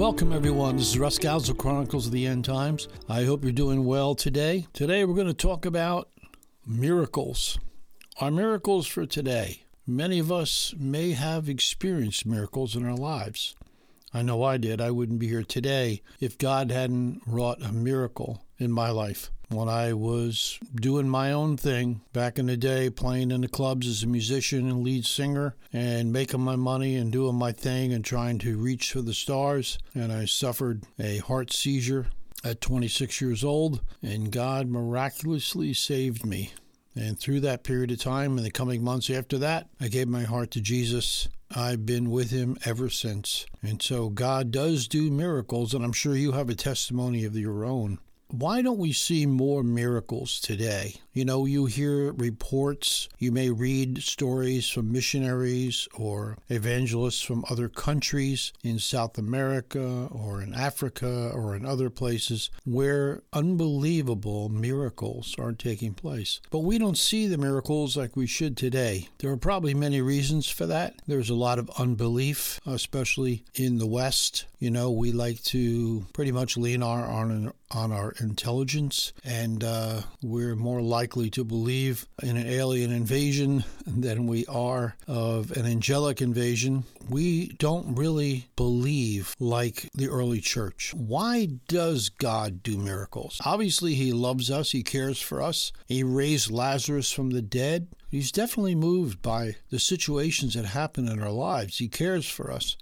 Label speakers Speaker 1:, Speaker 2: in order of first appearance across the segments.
Speaker 1: Welcome, everyone. This is Russ of Chronicles of the End Times. I hope you're doing well today. Today, we're going to talk about miracles. Our miracles for today. Many of us may have experienced miracles in our lives. I know I did. I wouldn't be here today if God hadn't wrought a miracle in my life. When I was doing my own thing back in the day, playing in the clubs as a musician and lead singer, and making my money and doing my thing and trying to reach for the stars, and I suffered a heart seizure at 26 years old, and God miraculously saved me. And through that period of time, and the coming months after that, I gave my heart to Jesus. I've been with him ever since. And so God does do miracles, and I'm sure you have a testimony of your own why don't we see more miracles today? You know, you hear reports, you may read stories from missionaries or evangelists from other countries in South America or in Africa or in other places where unbelievable miracles are taking place. But we don't see the miracles like we should today. There are probably many reasons for that. There's a lot of unbelief, especially in the West. You know, we like to pretty much lean our, on, on our intelligence, and uh, we're more likely to believe in an alien invasion than we are of an angelic invasion. We don't really believe like the early church. Why does God do miracles? Obviously, He loves us, He cares for us. He raised Lazarus from the dead. He's definitely moved by the situations that happen in our lives. He cares for us.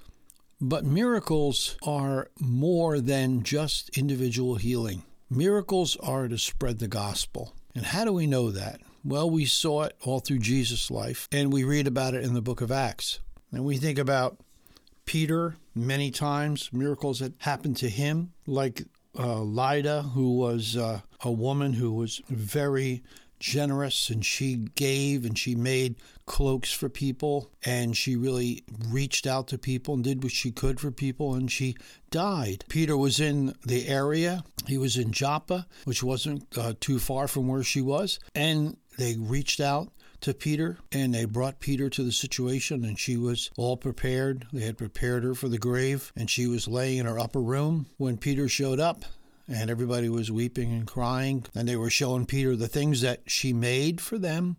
Speaker 1: But miracles are more than just individual healing. Miracles are to spread the gospel. And how do we know that? Well, we saw it all through Jesus' life, and we read about it in the book of Acts. And we think about Peter many times, miracles that happened to him, like uh, Lydda, who was uh, a woman who was very generous and she gave and she made cloaks for people and she really reached out to people and did what she could for people and she died. Peter was in the area, he was in Joppa, which wasn't uh, too far from where she was, and they reached out to Peter and they brought Peter to the situation and she was all prepared. They had prepared her for the grave and she was laying in her upper room when Peter showed up and everybody was weeping and crying. And they were showing Peter the things that she made for them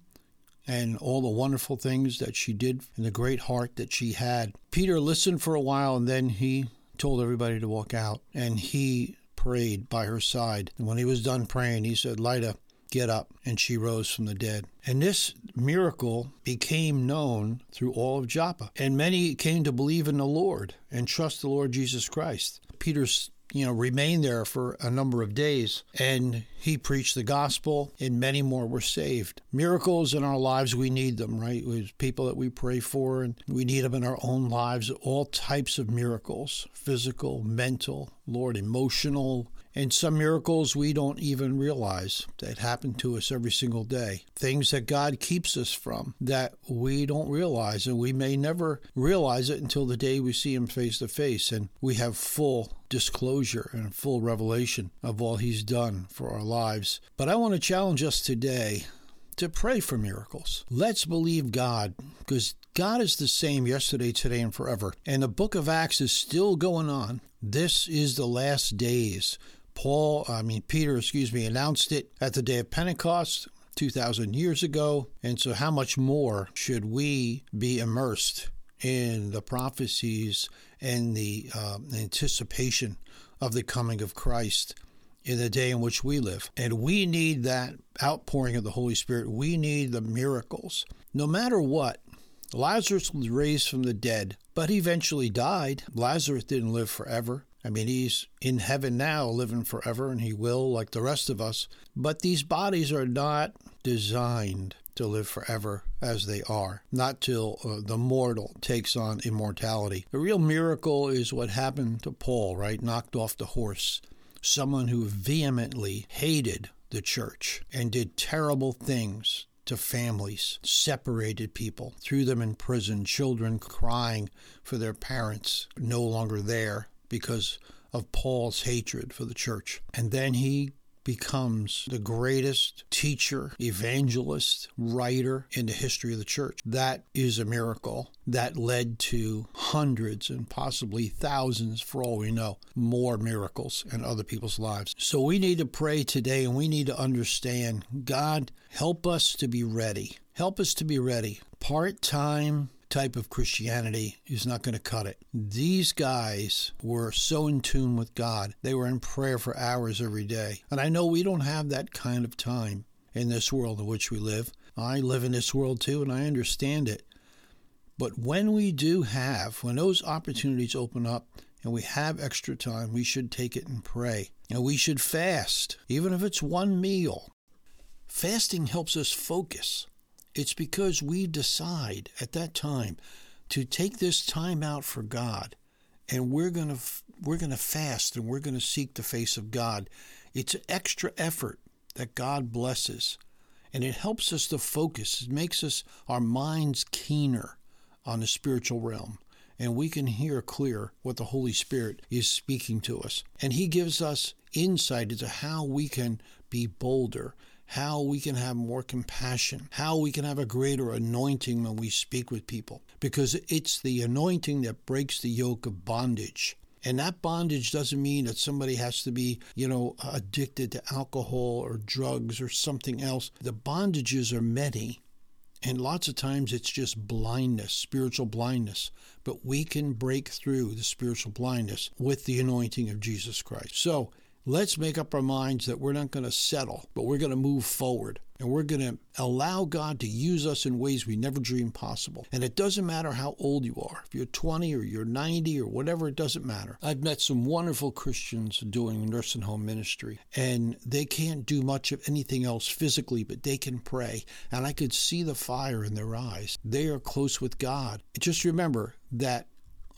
Speaker 1: and all the wonderful things that she did and the great heart that she had. Peter listened for a while and then he told everybody to walk out and he prayed by her side. And when he was done praying, he said, Lydda, get up. And she rose from the dead. And this miracle became known through all of Joppa. And many came to believe in the Lord and trust the Lord Jesus Christ. Peter's you know, remained there for a number of days. And he preached the gospel, and many more were saved. Miracles in our lives, we need them, right? With people that we pray for, and we need them in our own lives. All types of miracles physical, mental, Lord, emotional, and some miracles we don't even realize that happen to us every single day. Things that God keeps us from that we don't realize, and we may never realize it until the day we see Him face to face and we have full disclosure and full revelation of all He's done for our lives. But I want to challenge us today to pray for miracles. Let's believe God because God is the same yesterday, today, and forever. And the book of Acts is still going on. This is the last days. Paul, I mean, Peter, excuse me, announced it at the day of Pentecost 2,000 years ago. And so, how much more should we be immersed in the prophecies and the uh, anticipation of the coming of Christ? in the day in which we live. And we need that outpouring of the Holy Spirit. We need the miracles. No matter what, Lazarus was raised from the dead, but he eventually died. Lazarus didn't live forever. I mean, he's in heaven now, living forever, and he will, like the rest of us. But these bodies are not designed to live forever as they are, not till uh, the mortal takes on immortality. The real miracle is what happened to Paul, right? Knocked off the horse. Someone who vehemently hated the church and did terrible things to families, separated people, threw them in prison, children crying for their parents no longer there because of Paul's hatred for the church. And then he becomes the greatest teacher, evangelist, writer in the history of the church. That is a miracle that led to hundreds and possibly thousands, for all we know, more miracles in other people's lives. So we need to pray today and we need to understand God, help us to be ready. Help us to be ready. Part time type of Christianity is not going to cut it. These guys were so in tune with God. They were in prayer for hours every day. And I know we don't have that kind of time in this world in which we live. I live in this world too, and I understand it. But when we do have, when those opportunities open up and we have extra time, we should take it and pray. And we should fast, even if it's one meal. Fasting helps us focus. It's because we decide at that time to take this time out for God and we're going to we're going to fast and we're going to seek the face of God. It's extra effort that God blesses and it helps us to focus. It makes us our minds keener on the spiritual realm and we can hear clear what the Holy Spirit is speaking to us. And he gives us insight into how we can be bolder how we can have more compassion, how we can have a greater anointing when we speak with people. Because it's the anointing that breaks the yoke of bondage. And that bondage doesn't mean that somebody has to be, you know, addicted to alcohol or drugs or something else. The bondages are many. And lots of times it's just blindness, spiritual blindness. But we can break through the spiritual blindness with the anointing of Jesus Christ. So Let's make up our minds that we're not going to settle, but we're going to move forward. And we're going to allow God to use us in ways we never dreamed possible. And it doesn't matter how old you are. If you're 20 or you're 90 or whatever, it doesn't matter. I've met some wonderful Christians doing nursing home ministry, and they can't do much of anything else physically, but they can pray. And I could see the fire in their eyes. They are close with God. Just remember that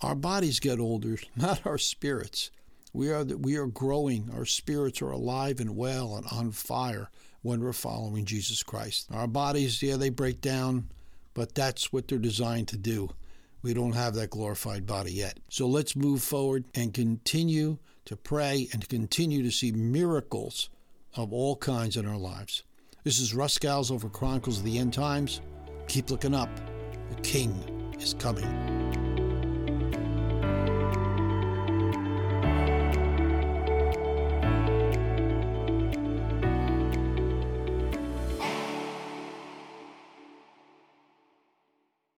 Speaker 1: our bodies get older, not our spirits. We are we are growing. Our spirits are alive and well and on fire when we're following Jesus Christ. Our bodies, yeah, they break down, but that's what they're designed to do. We don't have that glorified body yet. So let's move forward and continue to pray and continue to see miracles of all kinds in our lives. This is Russ Scalzo for Chronicles of the End Times. Keep looking up. The King is coming.